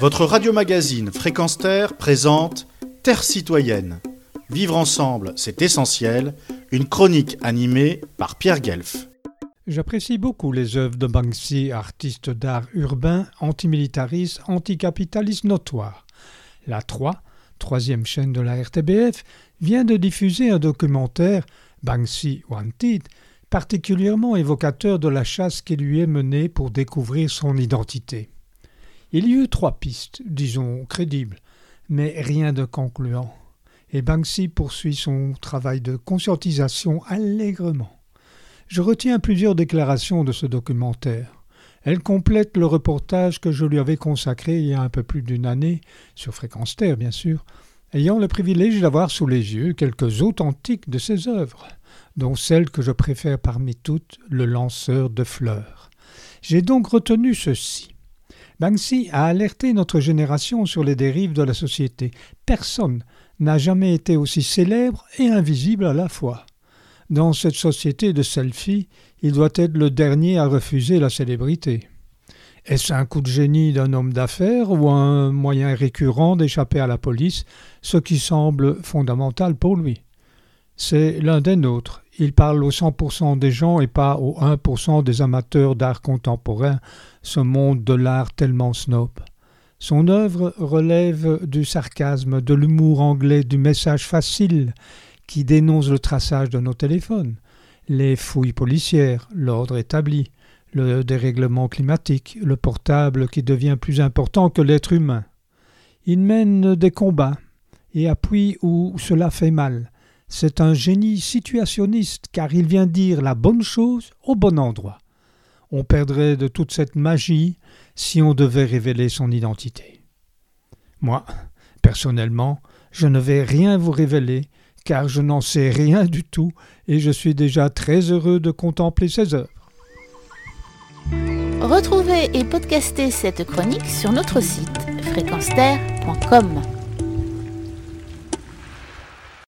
Votre radio-magazine Fréquence Terre présente Terre citoyenne. Vivre ensemble, c'est essentiel. Une chronique animée par Pierre Guelf. J'apprécie beaucoup les œuvres de Banksy, artiste d'art urbain, antimilitariste, anticapitaliste notoire. La 3, troisième chaîne de la RTBF, vient de diffuser un documentaire, Banksy Wanted, particulièrement évocateur de la chasse qui lui est menée pour découvrir son identité. Il y eut trois pistes, disons crédibles, mais rien de concluant. Et Banksy poursuit son travail de conscientisation allègrement. Je retiens plusieurs déclarations de ce documentaire. Elles complètent le reportage que je lui avais consacré il y a un peu plus d'une année, sur Fréquence Terre bien sûr, ayant le privilège d'avoir sous les yeux quelques authentiques de ses œuvres, dont celle que je préfère parmi toutes, le lanceur de fleurs. J'ai donc retenu ceci. Banksy a alerté notre génération sur les dérives de la société. Personne n'a jamais été aussi célèbre et invisible à la fois. Dans cette société de selfie, il doit être le dernier à refuser la célébrité. Est-ce un coup de génie d'un homme d'affaires ou un moyen récurrent d'échapper à la police, ce qui semble fondamental pour lui? C'est l'un des nôtres. Il parle aux 100% des gens et pas aux 1% des amateurs d'art contemporain, ce monde de l'art tellement snob. Son œuvre relève du sarcasme, de l'humour anglais, du message facile qui dénonce le traçage de nos téléphones, les fouilles policières, l'ordre établi, le dérèglement climatique, le portable qui devient plus important que l'être humain. Il mène des combats et appuie où cela fait mal. C'est un génie situationniste car il vient dire la bonne chose au bon endroit on perdrait de toute cette magie si on devait révéler son identité. Moi, personnellement, je ne vais rien vous révéler, car je n'en sais rien du tout, et je suis déjà très heureux de contempler ses œuvres. Retrouvez et podcastez cette chronique sur notre site fréquence